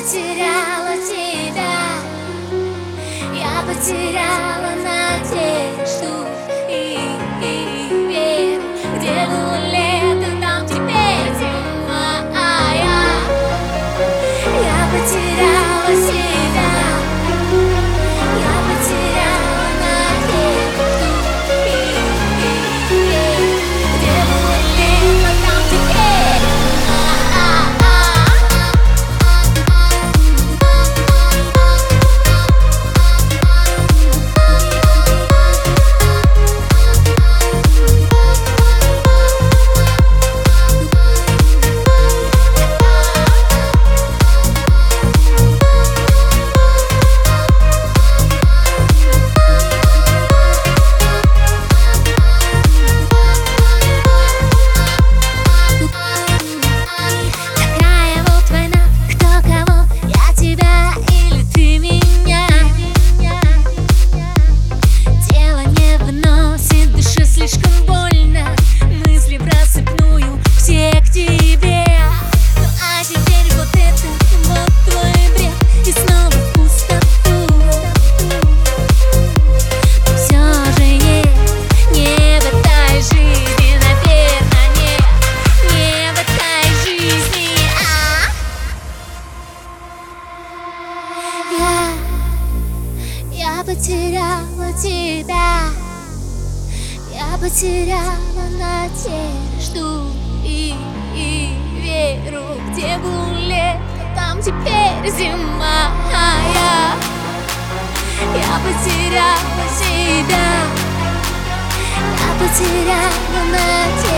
потеряла тебя, я потеряла надежду. потеряла тебя. Я потеряла надежду и, и веру Где был лето, там теперь зима. А я, я потеряла себя. Я потеряла надежду.